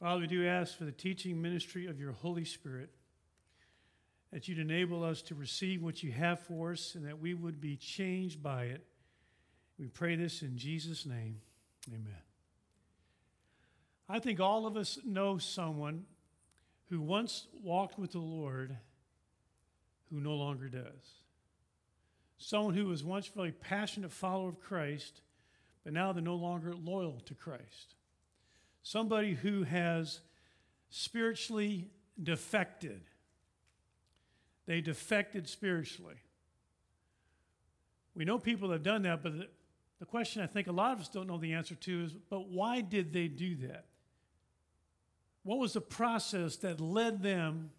Father, we do ask for the teaching ministry of your Holy Spirit, that you'd enable us to receive what you have for us and that we would be changed by it. We pray this in Jesus' name. Amen. I think all of us know someone who once walked with the Lord who no longer does. Someone who was once a very passionate follower of Christ, but now they're no longer loyal to Christ. Somebody who has spiritually defected. They defected spiritually. We know people have done that, but the, question I think a lot of us don't know the answer to is but why did they do that? What was the process that led them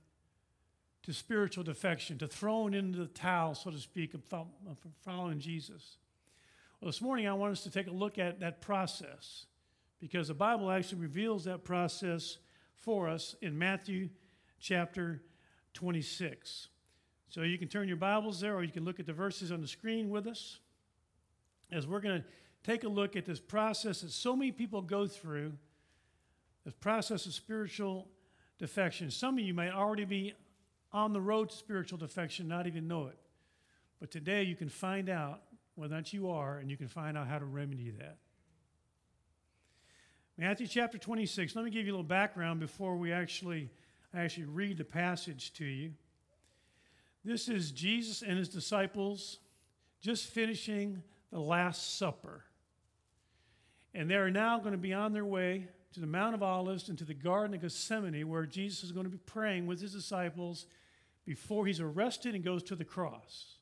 to spiritual defection, to throwing into the towel, so to speak, of following Jesus? Well, this morning I want us to take a look at that process because the Bible actually reveals that process for us in Matthew chapter 26. So you can turn your Bibles there or you can look at the verses on the screen with us as we're going to take a look at this process that so many people go through this process of spiritual defection. Some of you may already be on the road to spiritual defection, not even know it. But today you can find out whether or not you are, and you can find out how to remedy that. Matthew chapter 26. Let me give you a little background before we actually actually read the passage to you. This is Jesus and his disciples just finishing the Last Supper. And they are now going to be on their way to the Mount of Olives and to the Garden of Gethsemane, where Jesus is going to be praying with his disciples before he's arrested and goes to the cross.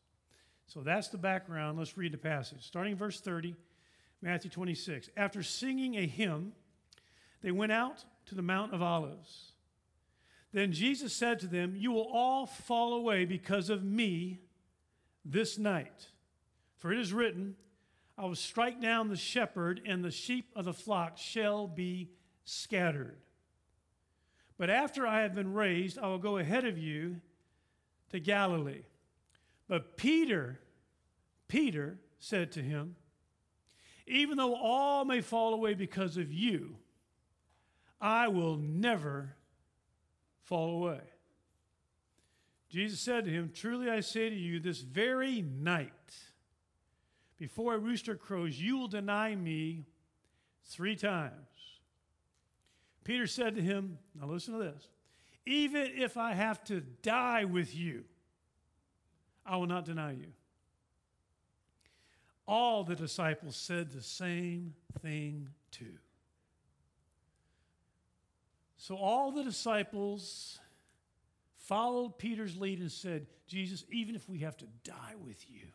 So that's the background. Let's read the passage. Starting verse 30, Matthew 26. After singing a hymn, they went out to the Mount of Olives. Then Jesus said to them, You will all fall away because of me this night. For it is written, I will strike down the shepherd, and the sheep of the flock shall be scattered. But after I have been raised, I will go ahead of you to Galilee. But Peter, Peter said to him, Even though all may fall away because of you, I will never fall away. Jesus said to him, Truly I say to you, this very night, before a rooster crows, you will deny me three times. Peter said to him, Now listen to this. Even if I have to die with you, I will not deny you. All the disciples said the same thing too. So all the disciples followed Peter's lead and said, Jesus, even if we have to die with you,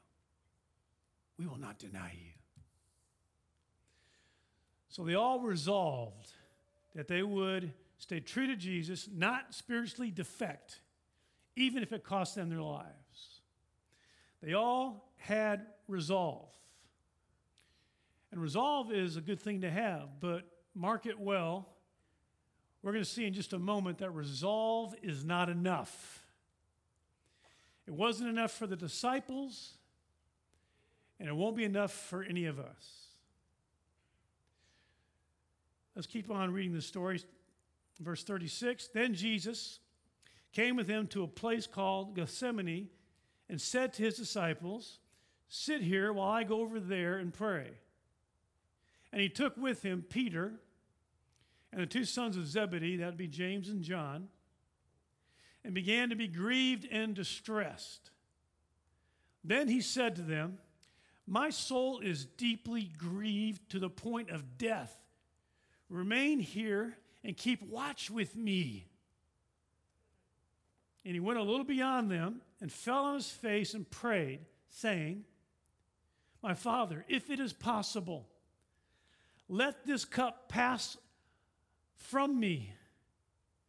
we will not deny you. So they all resolved that they would stay true to Jesus, not spiritually defect, even if it cost them their lives. They all had resolve. And resolve is a good thing to have, but mark it well. We're going to see in just a moment that resolve is not enough. It wasn't enough for the disciples, and it won't be enough for any of us. Let's keep on reading the story. Verse 36 Then Jesus came with him to a place called Gethsemane and said to his disciples, Sit here while I go over there and pray. And he took with him Peter and the two sons of Zebedee, that would be James and John, and began to be grieved and distressed. Then he said to them, My soul is deeply grieved to the point of death. Remain here and keep watch with me. And he went a little beyond them and fell on his face and prayed, saying, My Father, if it is possible, let this cup pass from me.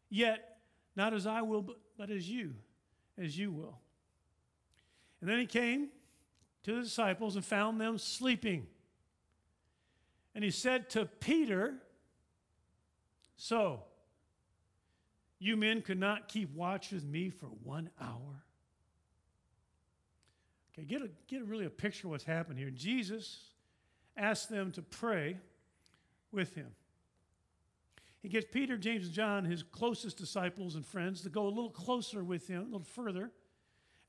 Yet, not as I will, but as you, as you will. And then he came to the disciples and found them sleeping. And he said to Peter, so, you men could not keep watch with me for one hour? Okay, get a get a really a picture of what's happened here. Jesus asked them to pray with him. He gets Peter, James, and John, his closest disciples and friends, to go a little closer with him, a little further.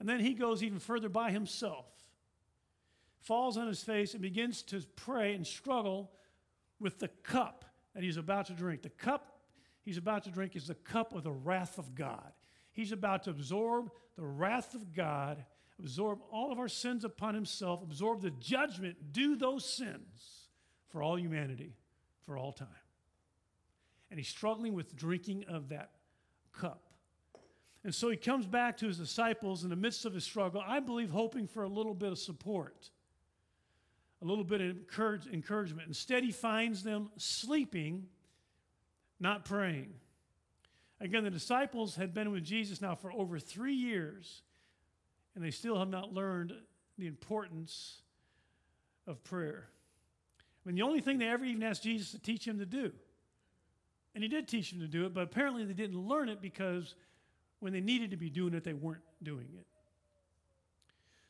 And then he goes even further by himself, falls on his face, and begins to pray and struggle with the cup that he's about to drink. The cup he's about to drink is the cup of the wrath of God. He's about to absorb the wrath of God, absorb all of our sins upon himself, absorb the judgment due those sins for all humanity, for all time. And he's struggling with drinking of that cup. And so he comes back to his disciples in the midst of his struggle, I believe, hoping for a little bit of support, a little bit of encourage, encouragement. Instead, he finds them sleeping, not praying. Again, the disciples had been with Jesus now for over three years, and they still have not learned the importance of prayer. I mean, the only thing they ever even asked Jesus to teach him to do, and he did teach them to do it, but apparently they didn't learn it because when they needed to be doing it, they weren't doing it.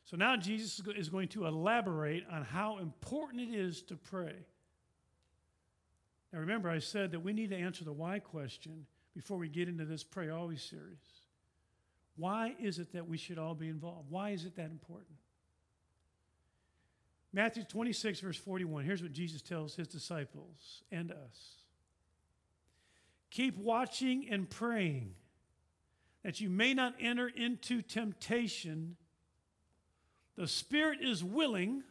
So now Jesus is going to elaborate on how important it is to pray. Now remember, I said that we need to answer the why question before we get into this Pray Always series. Why is it that we should all be involved? Why is it that important? Matthew 26, verse 41, here's what Jesus tells his disciples and us Keep watching and praying that you may not enter into temptation. The spirit is willing,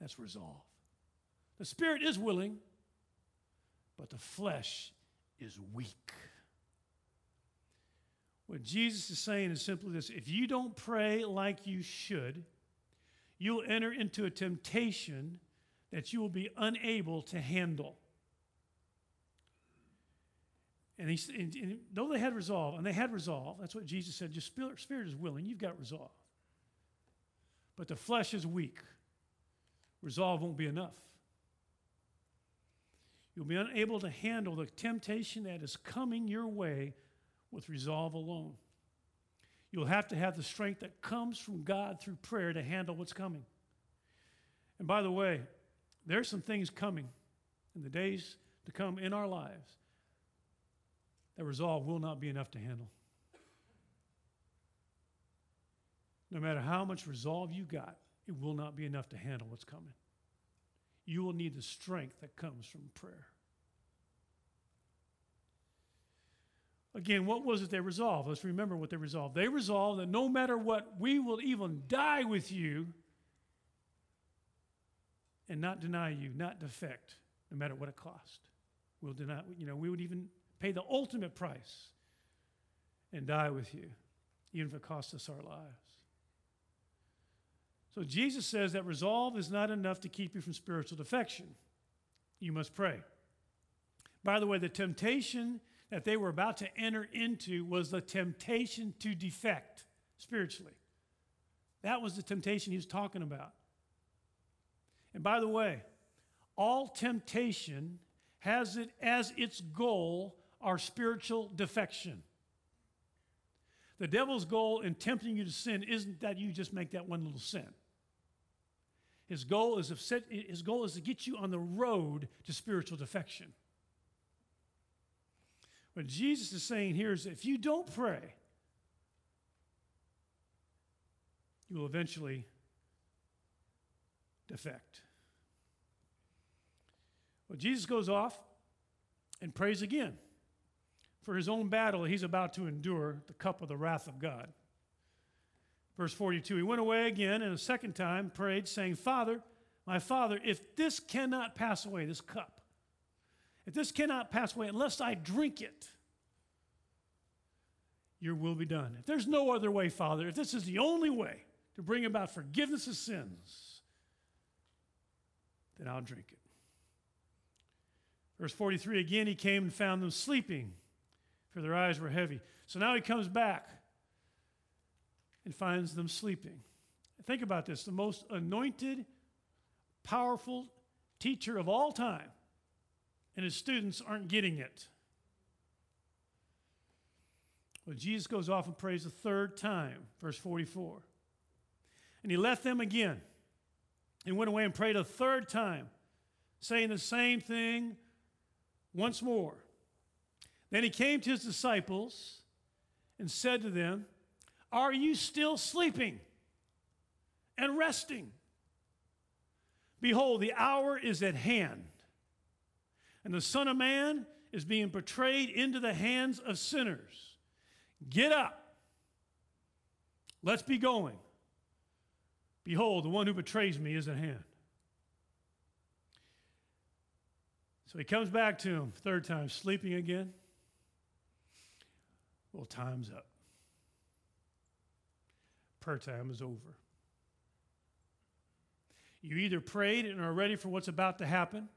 that's resolve. The spirit is willing, but the flesh is weak. What Jesus is saying is simply this if you don't pray like you should, you'll enter into a temptation that you will be unable to handle. And, he, and, and though they had resolve, and they had resolve, that's what Jesus said, your spirit, spirit is willing, you've got resolve. But the flesh is weak. Resolve won't be enough. You'll be unable to handle the temptation that is coming your way with resolve alone. You'll have to have the strength that comes from God through prayer to handle what's coming. And by the way, there's some things coming in the days to come in our lives that resolve will not be enough to handle. No matter how much resolve you got, it will not be enough to handle what's coming. You will need the strength that comes from prayer. Again, what was it they resolved? Let's remember what they resolved. They resolved that no matter what, we will even die with you and not deny you, not defect, no matter what it cost. We'll deny, you know, we would even pay the ultimate price and die with you, even if it costs us our lives. So Jesus says that resolve is not enough to keep you from spiritual defection. You must pray. By the way, the temptation that they were about to enter into was the temptation to defect spiritually. That was the temptation he was talking about. And by the way, all temptation has it as its goal our spiritual defection. The devil's goal in tempting you to sin isn't that you just make that one little sin. His goal is, his goal is to get you on the road to spiritual defection. What Jesus is saying here is if you don't pray, you will eventually defect. Well, Jesus goes off and prays again for his own battle he's about to endure, the cup of the wrath of God. Verse 42 He went away again and a second time prayed, saying, Father, my Father, if this cannot pass away, this cup, if this cannot pass away unless I drink it, your will be done. If there's no other way, Father, if this is the only way to bring about forgiveness of sins, then I'll drink it. Verse 43 again, he came and found them sleeping for their eyes were heavy. So now he comes back and finds them sleeping. Think about this the most anointed, powerful teacher of all time, and his students aren't getting it. Well, Jesus goes off and prays a third time, verse 44. And he left them again and went away and prayed a third time, saying the same thing once more. Then he came to his disciples and said to them, Are you still sleeping and resting? Behold, the hour is at hand, and the Son of Man is being betrayed into the hands of sinners. Get up. Let's be going. Behold, the one who betrays me is at hand. So he comes back to him, third time, sleeping again. Well, time's up. Prayer time is over. You either prayed and are ready for what's about to happen,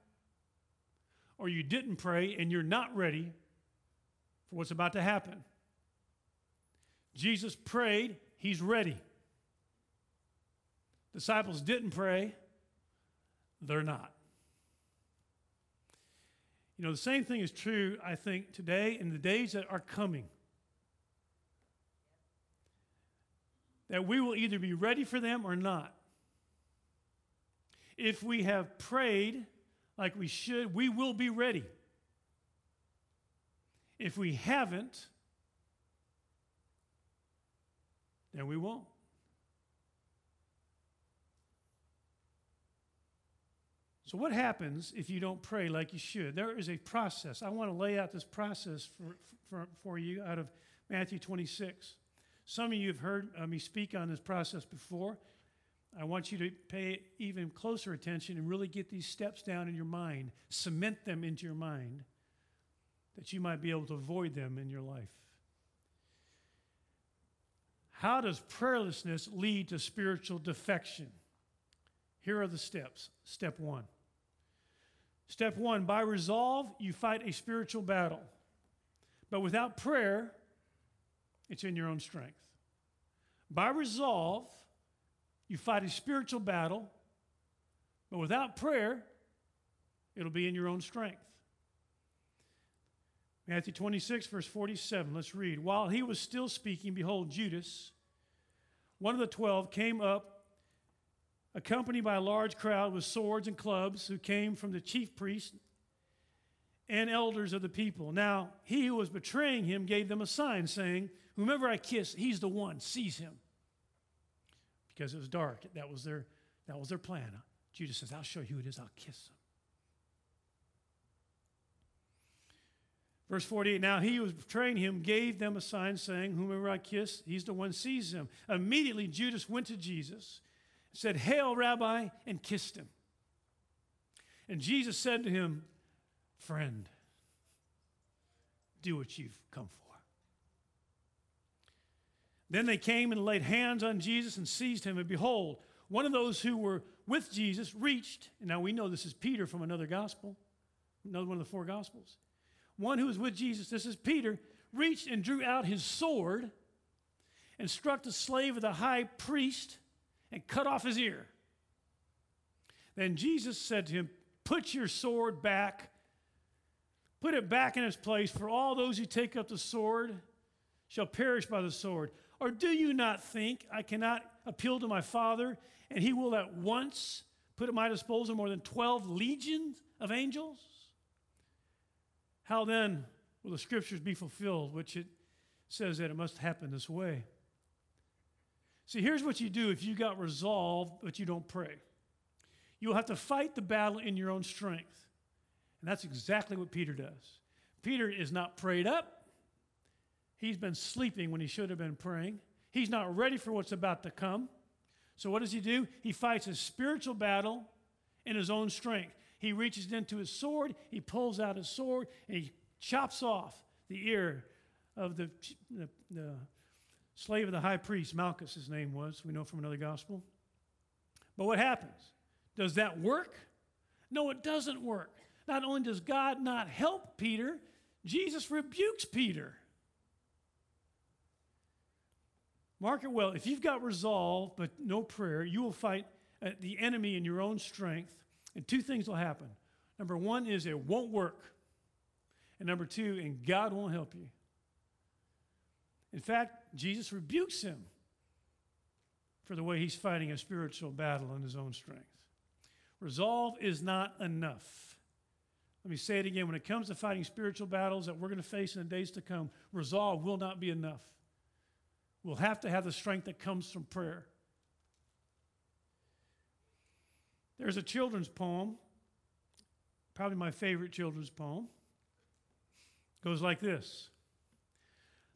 or you didn't pray and you're not ready for what's about to happen. Jesus prayed, he's ready. Disciples didn't pray, they're not. You know, the same thing is true, I think, today in the days that are coming. That we will either be ready for them or not. If we have prayed like we should, we will be ready. If we haven't, then we won't. So, what happens if you don't pray like you should? There is a process. I want to lay out this process for, for, for you out of Matthew 26. Some of you have heard uh, me speak on this process before. I want you to pay even closer attention and really get these steps down in your mind, cement them into your mind, that you might be able to avoid them in your life. How does prayerlessness lead to spiritual defection? Here are the steps. Step one. Step one by resolve, you fight a spiritual battle. But without prayer, it's in your own strength. By resolve, you fight a spiritual battle, but without prayer, it'll be in your own strength. Matthew 26, verse 47, let's read. While he was still speaking, behold, Judas, one of the twelve, came up, accompanied by a large crowd with swords and clubs, who came from the chief priests and elders of the people. Now, he who was betraying him gave them a sign, saying, Whomever I kiss, he's the one, seize him. Because it was dark. That was their, that was their plan. Judas says, I'll show you who it is, I'll kiss him. Verse 48 Now he who was betraying him gave them a sign, saying, Whomever I kiss, he's the one seize him. Immediately Judas went to Jesus, said, Hail, Rabbi, and kissed him. And Jesus said to him, Friend, do what you've come for. Then they came and laid hands on Jesus and seized him. And behold, one of those who were with Jesus reached, and now we know this is Peter from another gospel, another one of the four gospels. One who was with Jesus, this is Peter, reached and drew out his sword and struck the slave of the high priest and cut off his ear. Then Jesus said to him, Put your sword back Put it back in its place, for all those who take up the sword shall perish by the sword. Or do you not think I cannot appeal to my Father, and he will at once put at my disposal more than 12 legions of angels? How then will the scriptures be fulfilled, which it says that it must happen this way? See, here's what you do if you got resolve, but you don't pray. You'll have to fight the battle in your own strength. And that's exactly what Peter does. Peter is not prayed up. He's been sleeping when he should have been praying. He's not ready for what's about to come. So, what does he do? He fights a spiritual battle in his own strength. He reaches into his sword, he pulls out his sword, and he chops off the ear of the, the, the slave of the high priest, Malchus, his name was. We know from another gospel. But what happens? Does that work? No, it doesn't work. Not only does God not help Peter, Jesus rebukes Peter. Mark it well. If you've got resolve but no prayer, you will fight uh, the enemy in your own strength, and two things will happen. Number one is it won't work, and number two, and God won't help you. In fact, Jesus rebukes him for the way he's fighting a spiritual battle in his own strength. Resolve is not enough. Let me say it again. When it comes to fighting spiritual battles that we're going to face in the days to come, resolve will not be enough. We'll have to have the strength that comes from prayer. There's a children's poem, probably my favorite children's poem. It goes like this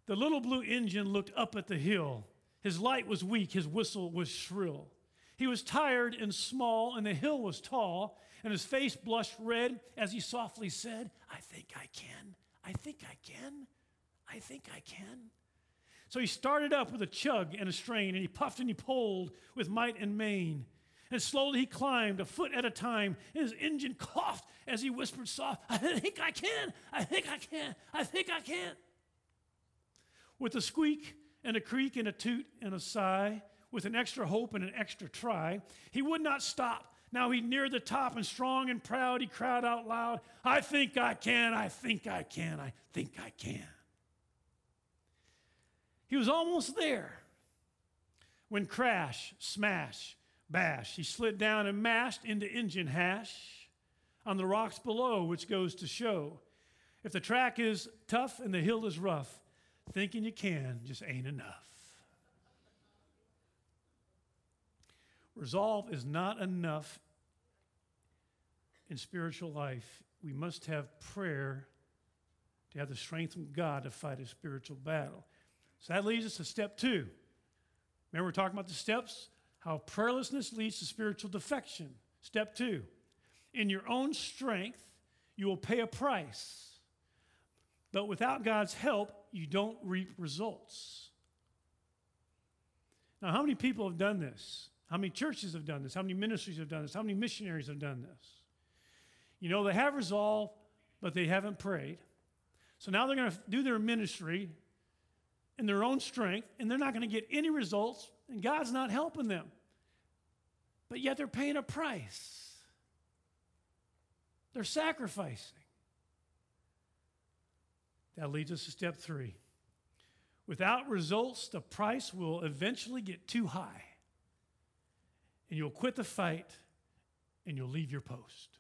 The little blue engine looked up at the hill. His light was weak, his whistle was shrill. He was tired and small, and the hill was tall, and his face blushed red as he softly said, I think I can. I think I can. I think I can. So he started up with a chug and a strain, and he puffed and he pulled with might and main. And slowly he climbed, a foot at a time, and his engine coughed as he whispered soft, I think I can, I think I can, I think I can. With a squeak and a creak and a toot and a sigh, with an extra hope and an extra try, he would not stop now he neared the top and strong and proud, he cried out loud, I think I can, I think I can, I think I can. He was almost there when crash, smash, bash, he slid down and mashed into engine hash on the rocks below, which goes to show if the track is tough and the hill is rough, thinking you can just ain't enough. Resolve is not enough in spiritual life. We must have prayer to have the strength from God to fight a spiritual battle. So that leads us to step two. Remember, we're talking about the steps? How prayerlessness leads to spiritual defection. Step two in your own strength, you will pay a price. But without God's help, you don't reap results. Now, how many people have done this? How many churches have done this? How many ministries have done this? How many missionaries have done this? You know, they have resolve, but they haven't prayed. So now they're going to do their ministry in their own strength, and they're not going to get any results, and God's not helping them. But yet they're paying a price, they're sacrificing. That leads us to step three. Without results, the price will eventually get too high and you'll quit the fight and you'll leave your post.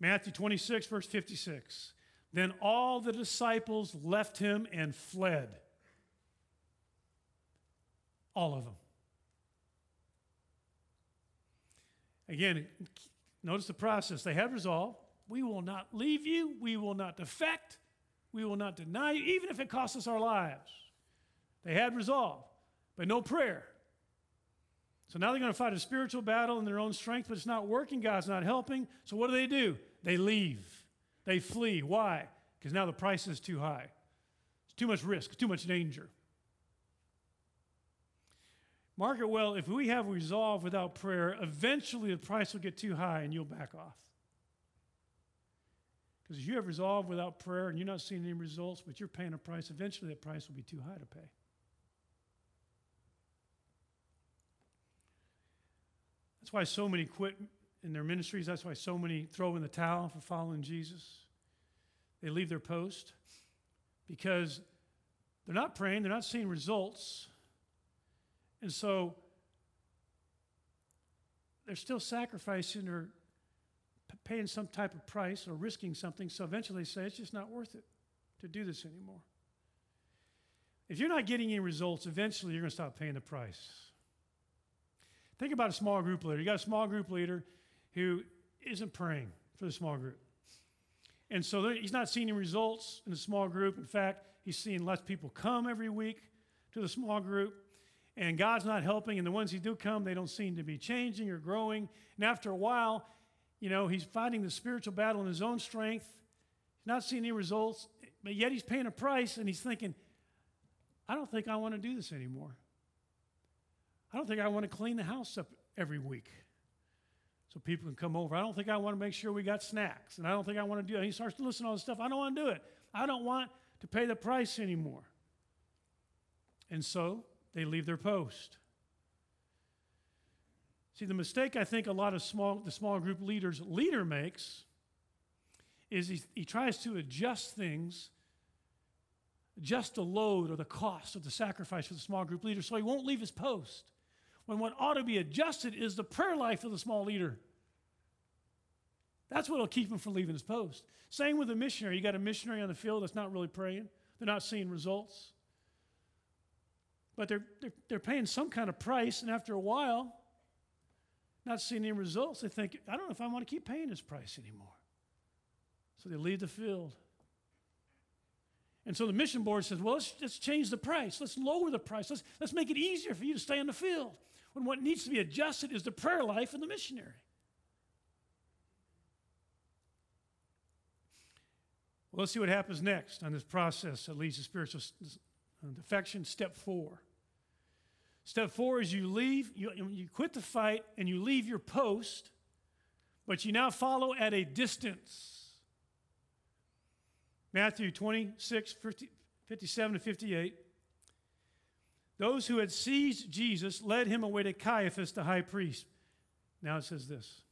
Matthew 26, verse 56. Then all the disciples left him and fled. All of them. Again, notice the process. They had resolve. We will not leave you. We will not defect. We will not deny you, even if it costs us our lives. They had resolve, but no prayer. So now they're going to fight a spiritual battle in their own strength, but it's not working. God's not helping. So what do they do? They leave. They flee. Why? Because now the price is too high. It's too much risk, too much danger. Mark it well if we have resolve without prayer, eventually the price will get too high and you'll back off. Because if you have resolve without prayer and you're not seeing any results, but you're paying a price, eventually that price will be too high to pay. That's why so many quit in their ministries. That's why so many throw in the towel for following Jesus. They leave their post because they're not praying, they're not seeing results. And so they're still sacrificing or paying some type of price or risking something. So eventually they say, it's just not worth it to do this anymore. If you're not getting any results, eventually you're going to stop paying the price. Think about a small group leader. You got a small group leader who isn't praying for the small group. And so he's not seeing any results in the small group. In fact, he's seeing less people come every week to the small group. And God's not helping. And the ones who do come, they don't seem to be changing or growing. And after a while, you know, he's fighting the spiritual battle in his own strength. He's not seeing any results, but yet he's paying a price and he's thinking, I don't think I want to do this anymore. I don't think I want to clean the house up every week so people can come over. I don't think I want to make sure we got snacks. And I don't think I want to do it. He starts to listen to all this stuff. I don't want to do it. I don't want to pay the price anymore. And so they leave their post. See, the mistake I think a lot of small, the small group leaders leader makes is he, he tries to adjust things, adjust the load or the cost of the sacrifice for the small group leader so he won't leave his post when what ought to be adjusted is the prayer life of the small leader. That's what will keep him from leaving his post. Same with a missionary. You got a missionary on the field that's not really praying, they're not seeing results. But they're, they're, they're paying some kind of price, and after a while, not seeing any results, they think, I don't know if I want to keep paying this price anymore. So they leave the field. And so the mission board says, well, let's, let's change the price. Let's lower the price. Let's, let's make it easier for you to stay in the field. When what needs to be adjusted is the prayer life of the missionary. Well, let's see what happens next on this process that leads to spiritual uh, defection. Step four. Step four is you leave, you, you quit the fight, and you leave your post, but you now follow at a distance. Matthew 26, 50, 57 to 58. Those who had seized Jesus led him away to Caiaphas, the high priest. Now it says this.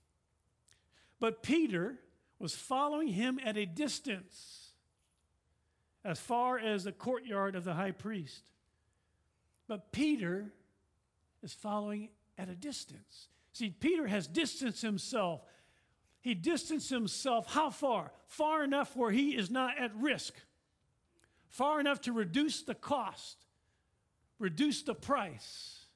But Peter was following him at a distance, as far as the courtyard of the high priest. But Peter is following at a distance. See, Peter has distanced himself. He distanced himself how far? Far enough where he is not at risk, far enough to reduce the cost, reduce the price.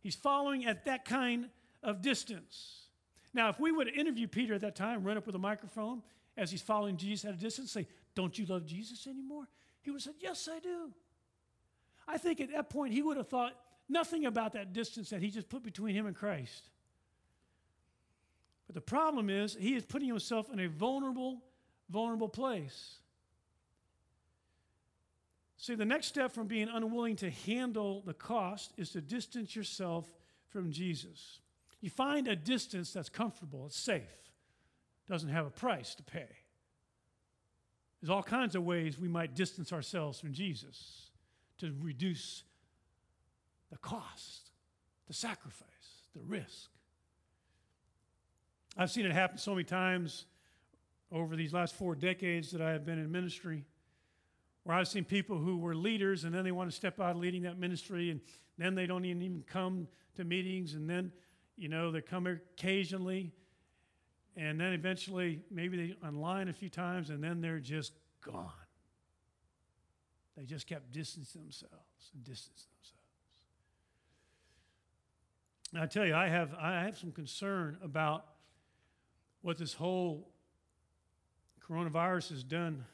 He's following at that kind of distance. Now, if we would interview Peter at that time, run up with a microphone as he's following Jesus at a distance, say, Don't you love Jesus anymore? He would have said, Yes, I do. I think at that point he would have thought nothing about that distance that he just put between him and Christ. But the problem is he is putting himself in a vulnerable, vulnerable place. See, the next step from being unwilling to handle the cost is to distance yourself from Jesus. You find a distance that's comfortable, it's safe, doesn't have a price to pay. There's all kinds of ways we might distance ourselves from Jesus to reduce the cost, the sacrifice, the risk. I've seen it happen so many times over these last four decades that I have been in ministry, where I've seen people who were leaders and then they want to step out of leading that ministry, and then they don't even come to meetings, and then you know, they come occasionally, and then eventually maybe they online a few times, and then they're just gone. They just kept distancing themselves and distancing themselves. And I tell you, I have, I have some concern about what this whole coronavirus has done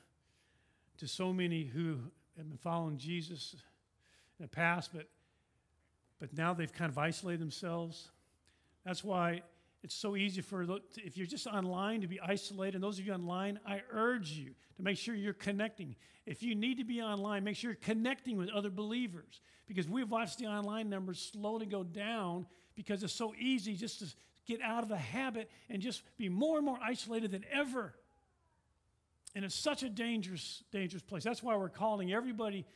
to so many who have been following Jesus in the past, but, but now they've kind of isolated themselves. That's why it's so easy for, if you're just online, to be isolated. And those of you online, I urge you to make sure you're connecting. If you need to be online, make sure you're connecting with other believers because we've watched the online numbers slowly go down because it's so easy just to get out of the habit and just be more and more isolated than ever. And it's such a dangerous, dangerous place. That's why we're calling everybody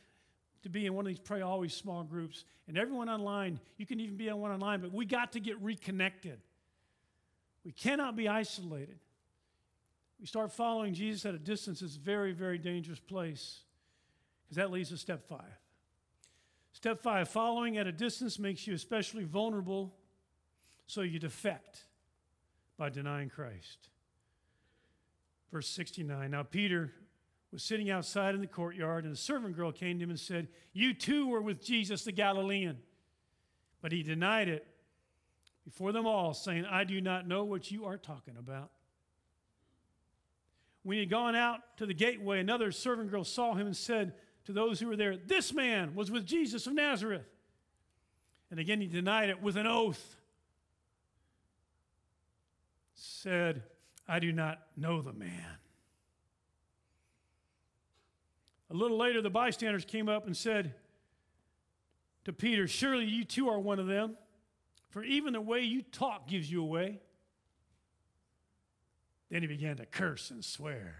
to be in one of these pray always small groups. And everyone online, you can even be on one online, but we got to get reconnected. We cannot be isolated. We start following Jesus at a distance, it's a very, very dangerous place because that leads to step five. Step five following at a distance makes you especially vulnerable, so you defect by denying Christ. Verse 69 Now, Peter was sitting outside in the courtyard, and a servant girl came to him and said, You too were with Jesus the Galilean. But he denied it before them all, saying, I do not know what you are talking about. When he had gone out to the gateway, another servant girl saw him and said to those who were there, This man was with Jesus of Nazareth. And again he denied it with an oath. Said, I do not know the man. A little later, the bystanders came up and said to Peter, Surely you too are one of them, for even the way you talk gives you away. Then he began to curse and swear.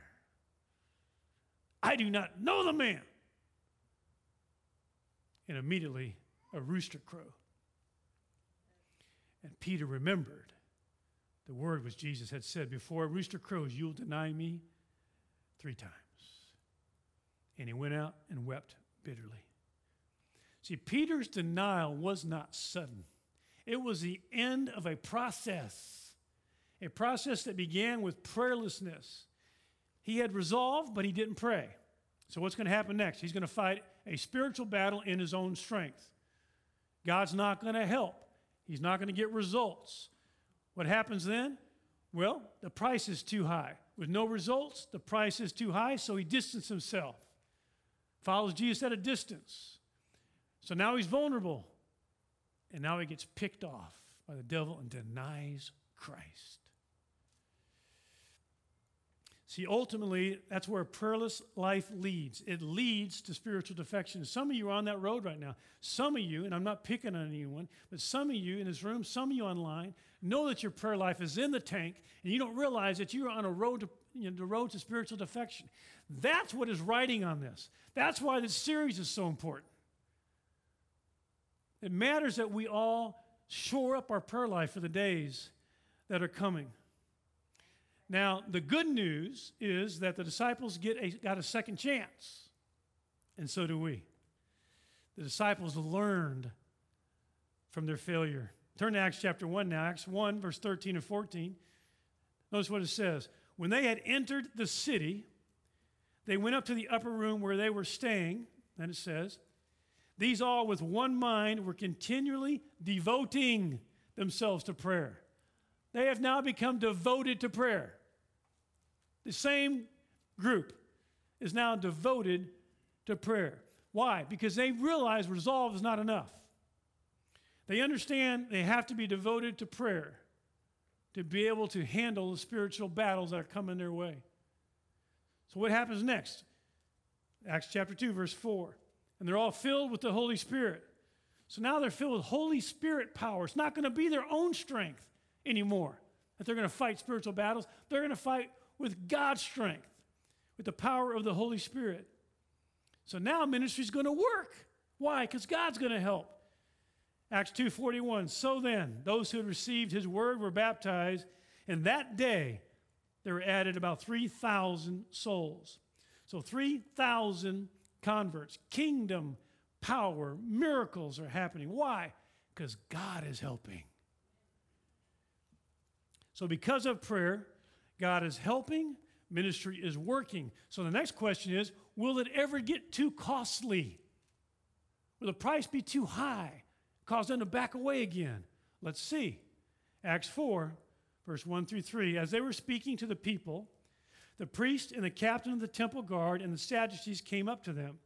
I do not know the man. And immediately a rooster crowed. And Peter remembered the word which Jesus had said Before a rooster crows, you'll deny me three times. And he went out and wept bitterly. See, Peter's denial was not sudden, it was the end of a process. a process that began with prayerlessness. He had resolved, but he didn't pray. So, what's going to happen next? He's going to fight a spiritual battle in his own strength. God's not going to help, he's not going to get results. What happens then? Well, the price is too high. With no results, the price is too high, so he distanced himself. Follows Jesus at a distance. So now he's vulnerable. And now he gets picked off by the devil and denies Christ. See, ultimately, that's where a prayerless life leads. It leads to spiritual defection. Some of you are on that road right now. Some of you, and I'm not picking on anyone, but some of you in this room, some of you online, know that your prayer life is in the tank, and you don't realize that you're on a road to you know, the road to spiritual defection. That's what is writing on this. That's why this series is so important. It matters that we all shore up our prayer life for the days that are coming. Now, the good news is that the disciples get a, got a second chance, and so do we. The disciples learned from their failure. Turn to Acts chapter 1 now, Acts 1, verse 13 and 14. Notice what it says. When they had entered the city, they went up to the upper room where they were staying, and it says, These all with one mind were continually devoting themselves to prayer. They have now become devoted to prayer. The same group is now devoted to prayer. Why? Because they realize resolve is not enough. They understand they have to be devoted to prayer to be able to handle the spiritual battles that are coming their way. So, what happens next? Acts chapter 2, verse 4. And they're all filled with the Holy Spirit. So now they're filled with Holy Spirit power. It's not going to be their own strength anymore that they're going to fight spiritual battles. They're going to fight with God's strength, with the power of the Holy Spirit. So now ministry is going to work. Why? Because God's going to help. Acts 2:41 So then those who had received his word were baptized and that day there were added about 3000 souls. So 3000 converts. Kingdom power, miracles are happening. Why? Because God is helping. So because of prayer, God is helping, ministry is working. So the next question is will it ever get too costly? Will the price be too high? Cause them to back away again? Let's see. Acts 4, verse 1 through 3. As they were speaking to the people, the priest and the captain of the temple guard and the Sadducees came up to them,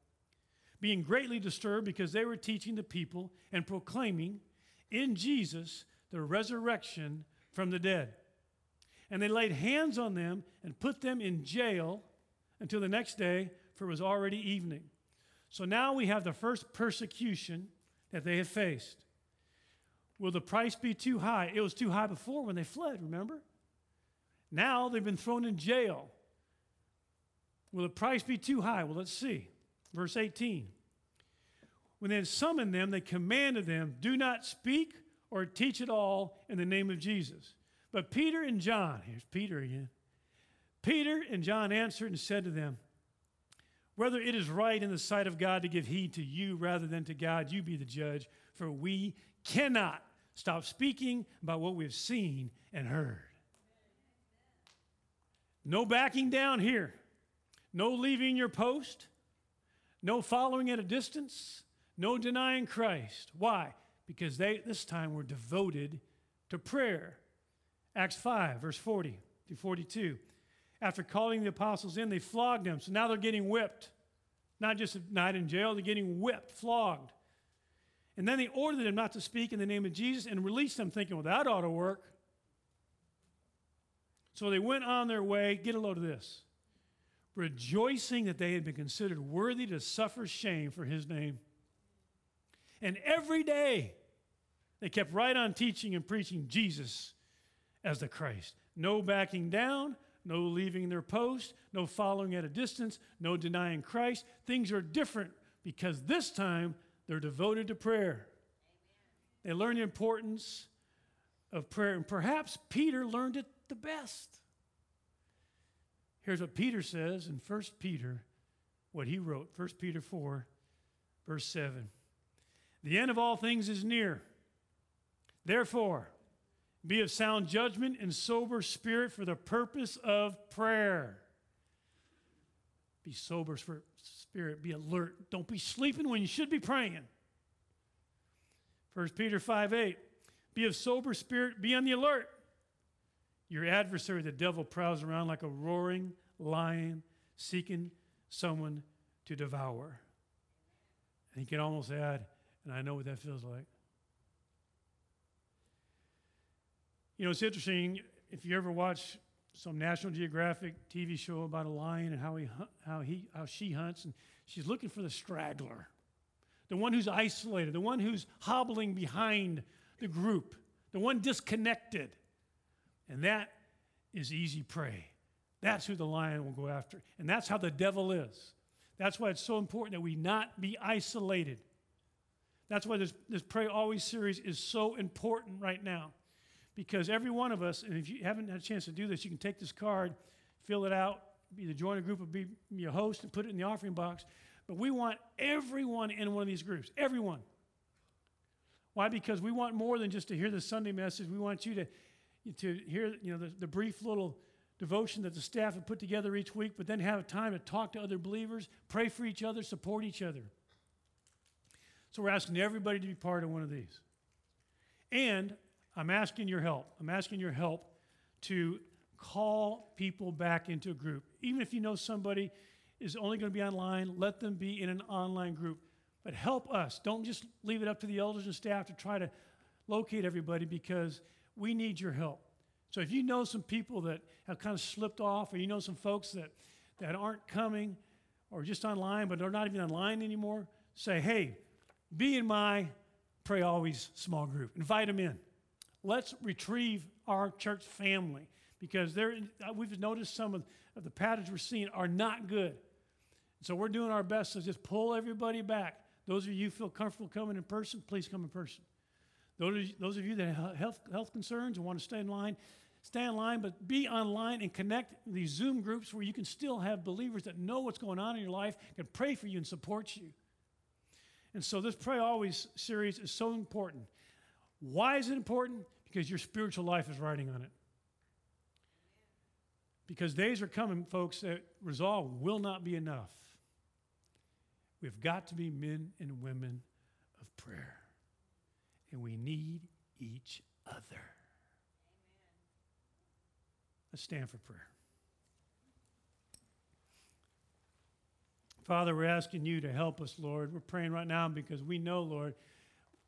being greatly disturbed because they were teaching the people and proclaiming in Jesus the resurrection from the dead. And they laid hands on them and put them in jail until the next day, for it was already evening. So now we have the first persecution that they have faced. Will the price be too high? It was too high before when they fled, remember? Now they've been thrown in jail. Will the price be too high? Well, let's see. Verse 18. When they had summoned them, they commanded them, Do not speak or teach at all in the name of Jesus. But Peter and John, here's Peter again. Peter and John answered and said to them, Whether it is right in the sight of God to give heed to you rather than to God, you be the judge, for we cannot stop speaking about what we've seen and heard. No backing down here, no leaving your post, no following at a distance, no denying Christ. Why? Because they this time were devoted to prayer. Acts 5, verse 40 to 42. After calling the apostles in, they flogged them. So now they're getting whipped. Not just a night in jail, they're getting whipped, flogged. And then they ordered them not to speak in the name of Jesus and released them, thinking, well, that ought to work. So they went on their way. Get a load of this. Rejoicing that they had been considered worthy to suffer shame for his name. And every day they kept right on teaching and preaching Jesus as the Christ. No backing down, no leaving their post, no following at a distance, no denying Christ. Things are different because this time they're devoted to prayer. Amen. They learn the importance of prayer, and perhaps Peter learned it the best. Here's what Peter says in 1 Peter, what he wrote, 1 Peter 4, verse 7. The end of all things is near. Therefore, Be of sound judgment and sober spirit for the purpose of prayer. Be sober spirit, be alert. Don't be sleeping when you should be praying. 1 Peter 5 8. Be of sober spirit, be on the alert. Your adversary, the devil, prowls around like a roaring lion seeking someone to devour. And you can almost add, and I know what that feels like. You know, it's interesting if you ever watch some National Geographic TV show about a lion and how he how he how she hunts and she's looking for the straggler. The one who's isolated, the one who's hobbling behind the group, the one disconnected. And that is easy prey. That's who the lion will go after. And that's how the devil is. That's why it's so important that we not be isolated. That's why this, this Pray Always series is so important right now. Because every one of us, and if you haven't had a chance to do this, you can take this card, fill it out, either join a group or be, your host and put it in the offering box. But we want everyone in one of these groups, everyone. Why? Because we want more than just to hear the Sunday message. We want you to, to hear you know, the, the brief little devotion that the staff have put together each week, but then have time to talk to other believers, pray for each other, support each other. So we're asking everybody to be part of one of these. And I'm asking your help. I'm asking your help to call people back into a group. Even if you know somebody is only going to be online, let them be in an online group. But help us. Don't just leave it up to the elders and staff to try to locate everybody because we need your help. So if you know some people that have kind of slipped off, or you know some folks that, that aren't coming or just online, but they're not even online anymore, say, hey, be in my pray always small group. Invite them in. Let's retrieve our church family because there, uh, we've noticed some of, the patterns we're seeing are not good. So we're doing our best to just pull everybody back. Those of you who feel comfortable coming in person, please come in person. Those those of you that have health, health concerns and want to stay in line, stay in line, but be online and connect these Zoom groups where you can still have believers that know what's going on in your life, can pray for you and support you. And so this Pray Always series is so important. Why is it important? Because your spiritual life is riding on it. Because days are coming, folks, that resolve will not be enough. We've got to be men and women of prayer. And we need each other. Amen. Let's stand for prayer. Father, we're asking you to help us, Lord. We're praying right now because we know, Lord,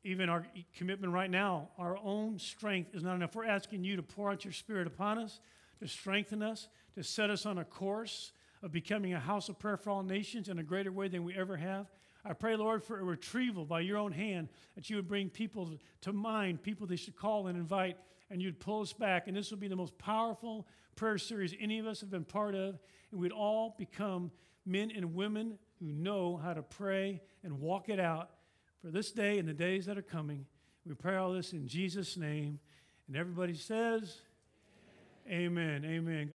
even our commitment right now, our own strength is not enough. We're asking you to pour out your spirit upon us, to strengthen us, to set us on a course of becoming a house of prayer for all nations in a greater way than we ever have. I pray, Lord, for a retrieval by your own hand, that you would bring people to mind, people they should call and invite, and you'd pull us back. And this will be the most powerful prayer series any of us have been part of, and we'd all become men and women who know how to pray and walk it out for this day and the days that are coming. We pray all this in Jesus' name. And everybody says, Amen. Amen. Amen.